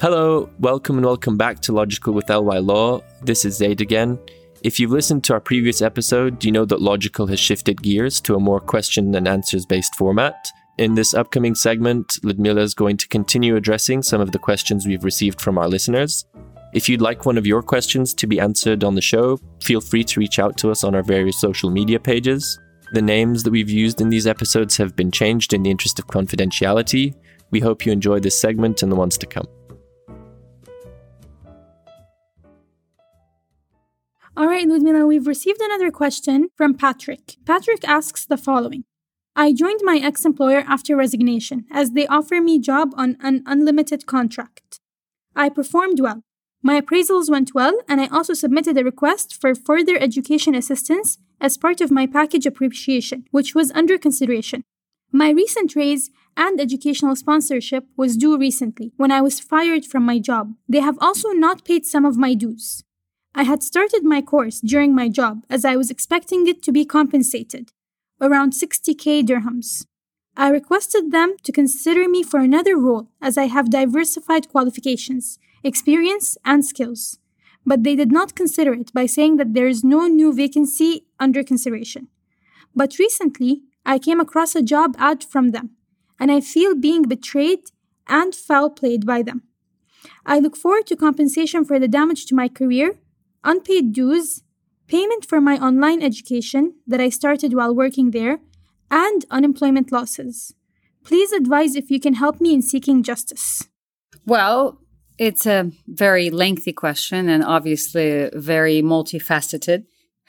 Hello, welcome and welcome back to Logical with LY Law. This is Zaid again. If you've listened to our previous episode, you know that Logical has shifted gears to a more question and answers based format. In this upcoming segment, Ludmila is going to continue addressing some of the questions we've received from our listeners. If you'd like one of your questions to be answered on the show, feel free to reach out to us on our various social media pages. The names that we've used in these episodes have been changed in the interest of confidentiality. We hope you enjoy this segment and the ones to come. All right, Ludmila, we've received another question from Patrick. Patrick asks the following I joined my ex employer after resignation as they offer me job on an unlimited contract. I performed well. My appraisals went well, and I also submitted a request for further education assistance as part of my package appreciation, which was under consideration. My recent raise and educational sponsorship was due recently when I was fired from my job. They have also not paid some of my dues. I had started my course during my job as I was expecting it to be compensated around 60k dirhams. I requested them to consider me for another role as I have diversified qualifications, experience, and skills. But they did not consider it by saying that there is no new vacancy under consideration. But recently, I came across a job ad from them, and I feel being betrayed and foul played by them. I look forward to compensation for the damage to my career, unpaid dues, payment for my online education that I started while working there, and unemployment losses. Please advise if you can help me in seeking justice. Well, it's a very lengthy question and obviously very multifaceted.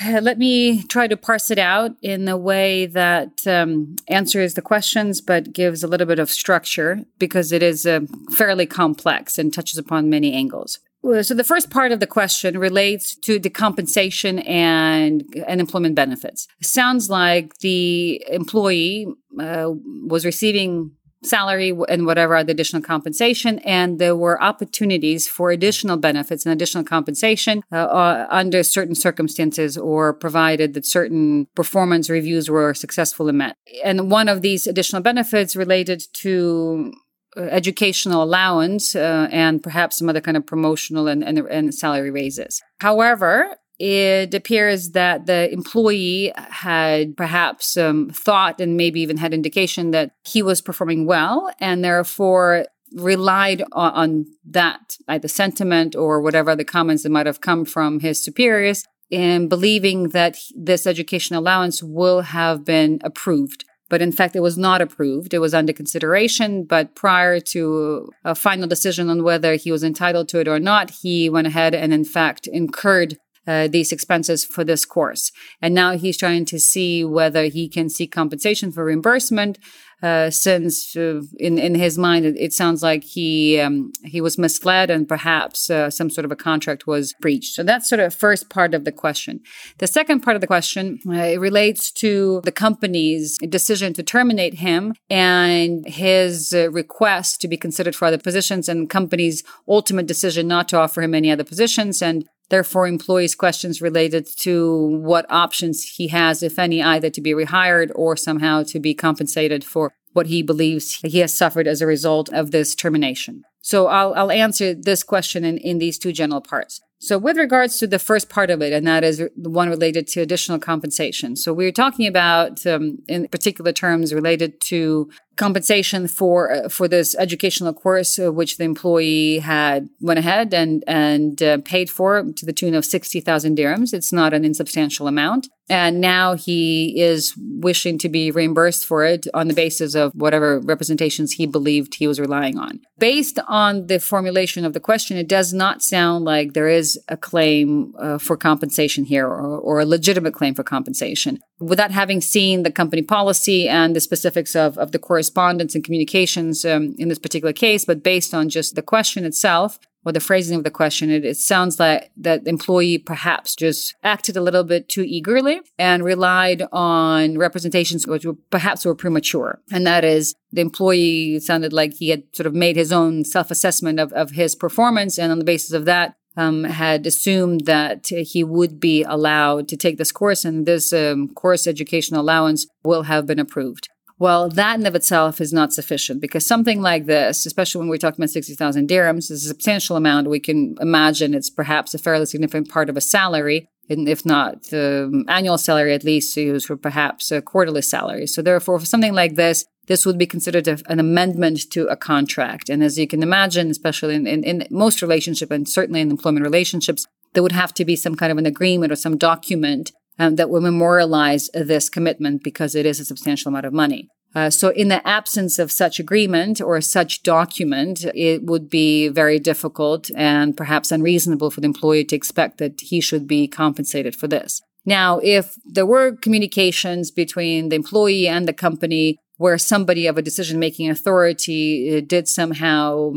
Let me try to parse it out in a way that um, answers the questions but gives a little bit of structure because it is uh, fairly complex and touches upon many angles. So the first part of the question relates to the compensation and, employment benefits. Sounds like the employee uh, was receiving salary and whatever other additional compensation, and there were opportunities for additional benefits and additional compensation uh, uh, under certain circumstances or provided that certain performance reviews were successfully met. And one of these additional benefits related to educational allowance uh, and perhaps some other kind of promotional and, and, and salary raises. However, it appears that the employee had perhaps um, thought and maybe even had indication that he was performing well and therefore relied on, on that, either sentiment or whatever the comments that might have come from his superiors in believing that this education allowance will have been approved but in fact, it was not approved. It was under consideration, but prior to a final decision on whether he was entitled to it or not, he went ahead and, in fact, incurred uh, these expenses for this course. And now he's trying to see whether he can seek compensation for reimbursement uh, since uh, in in his mind it, it sounds like he um, he was misled and perhaps uh, some sort of a contract was breached. So that's sort of first part of the question. The second part of the question uh, relates to the company's decision to terminate him and his uh, request to be considered for other positions and company's ultimate decision not to offer him any other positions and Therefore, employees' questions related to what options he has, if any, either to be rehired or somehow to be compensated for what he believes he has suffered as a result of this termination. So I'll, I'll answer this question in, in these two general parts. So with regards to the first part of it, and that is the one related to additional compensation. So we're talking about, um, in particular terms, related to compensation for uh, for this educational course, uh, which the employee had went ahead and and uh, paid for to the tune of sixty thousand dirhams. It's not an insubstantial amount, and now he is wishing to be reimbursed for it on the basis of whatever representations he believed he was relying on. Based on the formulation of the question, it does not sound like there is a claim uh, for compensation here or, or a legitimate claim for compensation. Without having seen the company policy and the specifics of, of the correspondence and communications um, in this particular case, but based on just the question itself or the phrasing of the question, it, it sounds like that employee perhaps just acted a little bit too eagerly and relied on representations which were, perhaps were premature. And that is the employee sounded like he had sort of made his own self-assessment of, of his performance. And on the basis of that, um, had assumed that he would be allowed to take this course and this um, course education allowance will have been approved. Well, that in of itself is not sufficient because something like this, especially when we're talking about 60,000 dirhams, is a substantial amount. We can imagine it's perhaps a fairly significant part of a salary. If not the annual salary, at least used for perhaps a quarterly salary. So therefore, for something like this, this would be considered a, an amendment to a contract. And as you can imagine, especially in, in, in most relationships and certainly in employment relationships, there would have to be some kind of an agreement or some document um, that will memorialize this commitment because it is a substantial amount of money. Uh, so, in the absence of such agreement or such document, it would be very difficult and perhaps unreasonable for the employee to expect that he should be compensated for this. Now, if there were communications between the employee and the company where somebody of a decision making authority uh, did somehow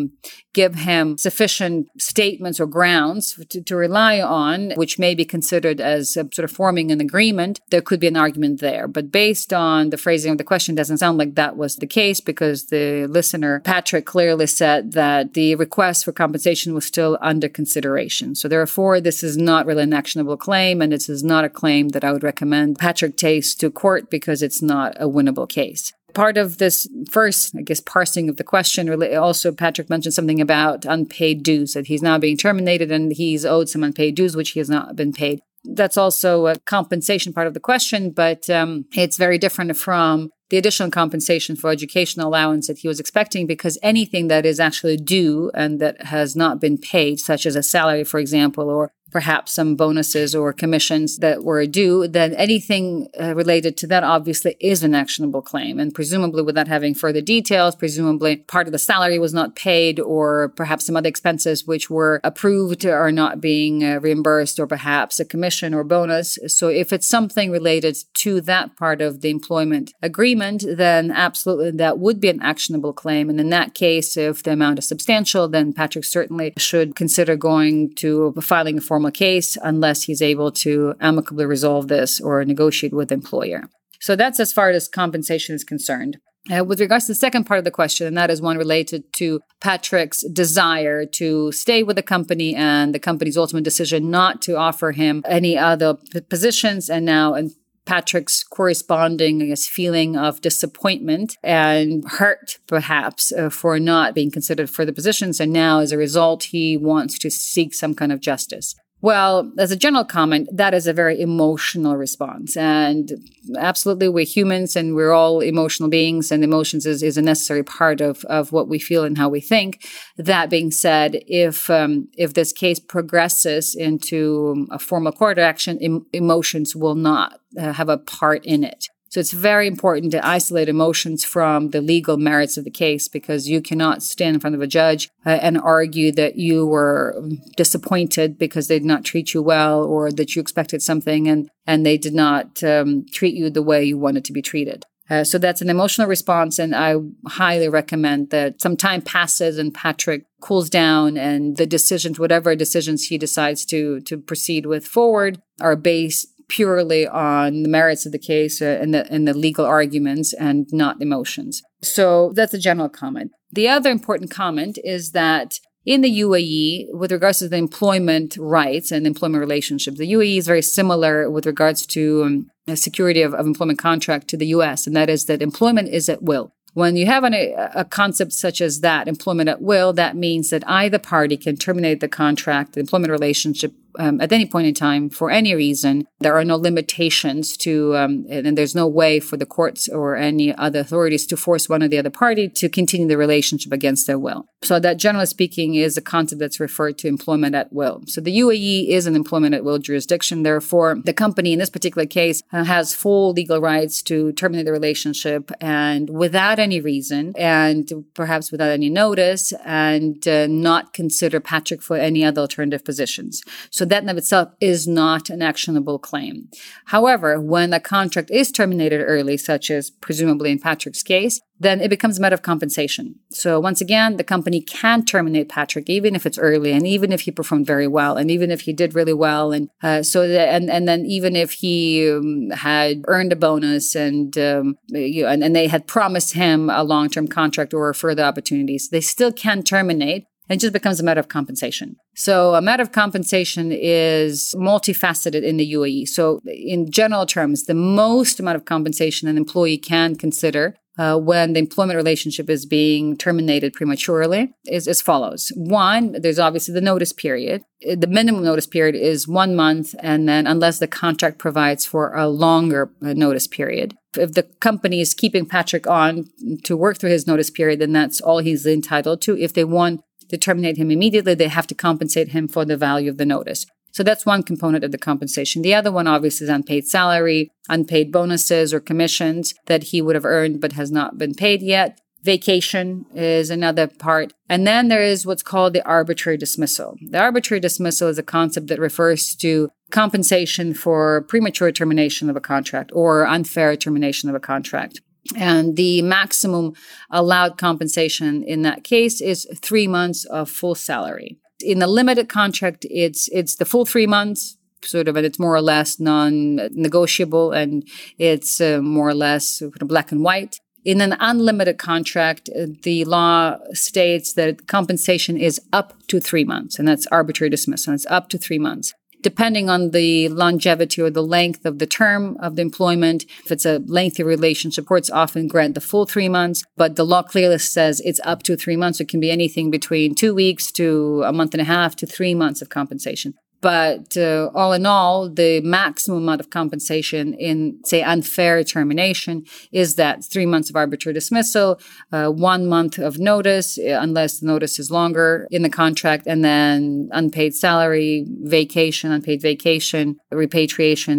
give him sufficient statements or grounds to, to, rely on, which may be considered as sort of forming an agreement, there could be an argument there. But based on the phrasing of the question, doesn't sound like that was the case because the listener, Patrick, clearly said that the request for compensation was still under consideration. So therefore, this is not really an actionable claim, and this is not a claim that I would recommend Patrick takes to court because it's not a winnable case part of this first, I guess, parsing of the question, also Patrick mentioned something about unpaid dues, that he's now being terminated and he's owed some unpaid dues, which he has not been paid. That's also a compensation part of the question, but um, it's very different from the additional compensation for educational allowance that he was expecting because anything that is actually due and that has not been paid, such as a salary, for example, or perhaps some bonuses or commissions that were due, then anything uh, related to that obviously is an actionable claim. And presumably, without having further details, presumably part of the salary was not paid, or perhaps some other expenses which were approved are not being uh, reimbursed, or perhaps a commission or bonus. So, if it's something related to that part of the employment agreement, then absolutely that would be an actionable claim. And in that case, if the amount is substantial, then Patrick certainly should consider going to filing a form formal case unless he's able to amicably resolve this or negotiate with the employer. So that's as far as compensation is concerned. Uh, with regards to the second part of the question, and that is one related to Patrick's desire to stay with the company and the company's ultimate decision not to offer him any other p- positions, and now and Patrick's corresponding, I guess, feeling of disappointment and hurt, perhaps, uh, for not being considered for the positions. And now, as a result, he wants to seek some kind of justice. Well, as a general comment, that is a very emotional response. And absolutely, we're humans and we're all emotional beings, and emotions is, is a necessary part of, of what we feel and how we think. That being said, if, um, if this case progresses into a formal court action, em- emotions will not uh, have a part in it. So it's very important to isolate emotions from the legal merits of the case because you cannot stand in front of a judge uh, and argue that you were disappointed because they did not treat you well or that you expected something and, and they did not um, treat you the way you wanted to be treated. Uh, so that's an emotional response, and I highly recommend that some time passes and Patrick cools down, and the decisions, whatever decisions he decides to to proceed with forward, are based purely on the merits of the case uh, and, the, and the legal arguments and not emotions. So that's a general comment. The other important comment is that in the UAE, with regards to the employment rights and employment relationships, the UAE is very similar with regards to um, security of, of employment contract to the US, and that is that employment is at will. When you have an, a concept such as that, employment at will, that means that either party can terminate the contract, the employment relationship um, at any point in time for any reason. There are no limitations to, um, and there's no way for the courts or any other authorities to force one or the other party to continue the relationship against their will. So that, generally speaking, is a concept that's referred to employment at will. So the UAE is an employment at will jurisdiction. Therefore, the company in this particular case uh, has full legal rights to terminate the relationship and without any reason and perhaps without any notice and uh, not consider Patrick for any other alternative positions. So that in of itself is not an actionable claim. However, when a contract is terminated early, such as presumably in Patrick's case, then it becomes a matter of compensation. So once again, the company can terminate Patrick even if it's early, and even if he performed very well, and even if he did really well, and uh, so and and then even if he um, had earned a bonus and um, you know, and, and they had promised him a long term contract or further opportunities, they still can terminate it just becomes a matter of compensation. So a matter of compensation is multifaceted in the UAE. So in general terms, the most amount of compensation an employee can consider uh, when the employment relationship is being terminated prematurely is as follows. One, there's obviously the notice period. The minimum notice period is one month, and then unless the contract provides for a longer uh, notice period. If the company is keeping Patrick on to work through his notice period, then that's all he's entitled to. If they want to terminate him immediately, they have to compensate him for the value of the notice. So that's one component of the compensation. The other one, obviously, is unpaid salary, unpaid bonuses or commissions that he would have earned but has not been paid yet. Vacation is another part. And then there is what's called the arbitrary dismissal. The arbitrary dismissal is a concept that refers to compensation for premature termination of a contract or unfair termination of a contract. And the maximum allowed compensation in that case is three months of full salary in the limited contract, it's it's the full three months, sort of, and it's more or less non-negotiable, and it's uh, more or less black and white. In an unlimited contract, the law states that compensation is up to three months, and that's arbitrary dismissal. It's up to three months depending on the longevity or the length of the term of the employment. If it's a lengthy relationship, courts often grant the full three months, but the law clearly says it's up to three months. It can be anything between two weeks to a month and a half to three months of compensation. But uh, all in all, the maximum amount of compensation in, say, unfair termination is that three months of arbitrary dismissal, uh, one month of notice, uh, unless the notice is longer in the contract, and then unpaid salary, vacation, unpaid vacation, repatriation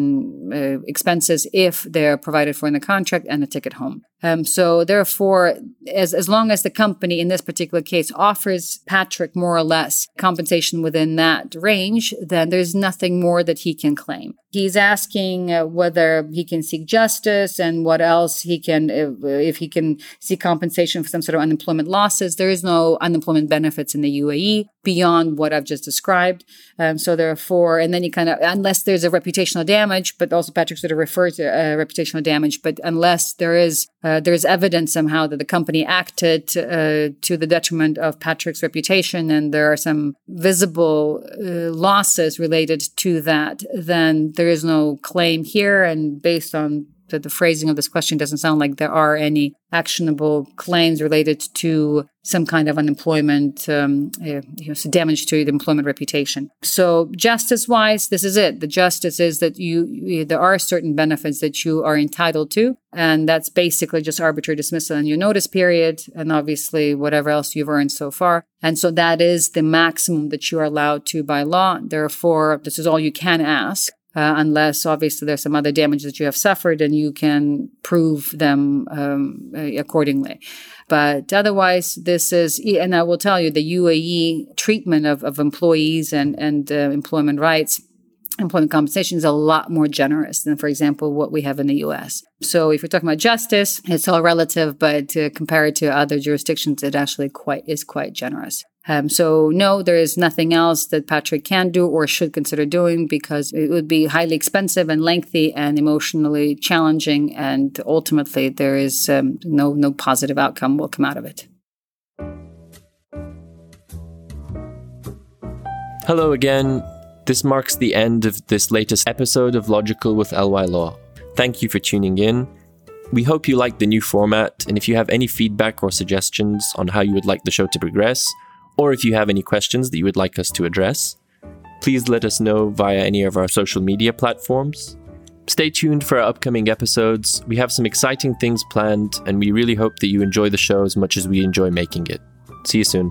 uh, expenses if they're provided for in the contract, and a ticket home. Um, so therefore, as, as long as the company in this particular case offers Patrick more or less compensation within that range, then there's nothing more that he can claim. He's asking uh, whether he can seek justice and what else he can, if, if, he can seek compensation for some sort of unemployment losses. There is no unemployment benefits in the UAE beyond what I've just described. Um, so therefore, and then you kind of, unless there's a reputational damage, but also Patrick sort of referred to uh, reputational damage, but unless there is uh, there is evidence somehow that the company acted uh, to the detriment of Patrick's reputation, and there are some visible uh, losses related to that, then there is no claim here. And based on the, the phrasing of this question doesn't sound like there are any actionable claims related to some kind of unemployment, um, you know, damage to the employment reputation. So justice wise, this is it. The justice is that you, you, there are certain benefits that you are entitled to. And that's basically just arbitrary dismissal and your notice period. And obviously whatever else you've earned so far. And so that is the maximum that you are allowed to by law. Therefore, this is all you can ask uh, unless obviously there's some other damage that you have suffered and you can prove them um, accordingly. But otherwise, this is, and I will tell you, the UAE treatment of, of employees and, and uh, employment rights employment compensation is a lot more generous than, for example, what we have in the US. So if you're talking about justice, it's all relative, but uh, compared to other jurisdictions, it actually quite is quite generous. Um, so no, there is nothing else that Patrick can do or should consider doing because it would be highly expensive and lengthy and emotionally challenging, and ultimately there is um, no no positive outcome will come out of it. Hello again. This marks the end of this latest episode of Logical with LY Law. Thank you for tuning in. We hope you like the new format, and if you have any feedback or suggestions on how you would like the show to progress, or if you have any questions that you would like us to address, please let us know via any of our social media platforms. Stay tuned for our upcoming episodes. We have some exciting things planned, and we really hope that you enjoy the show as much as we enjoy making it. See you soon.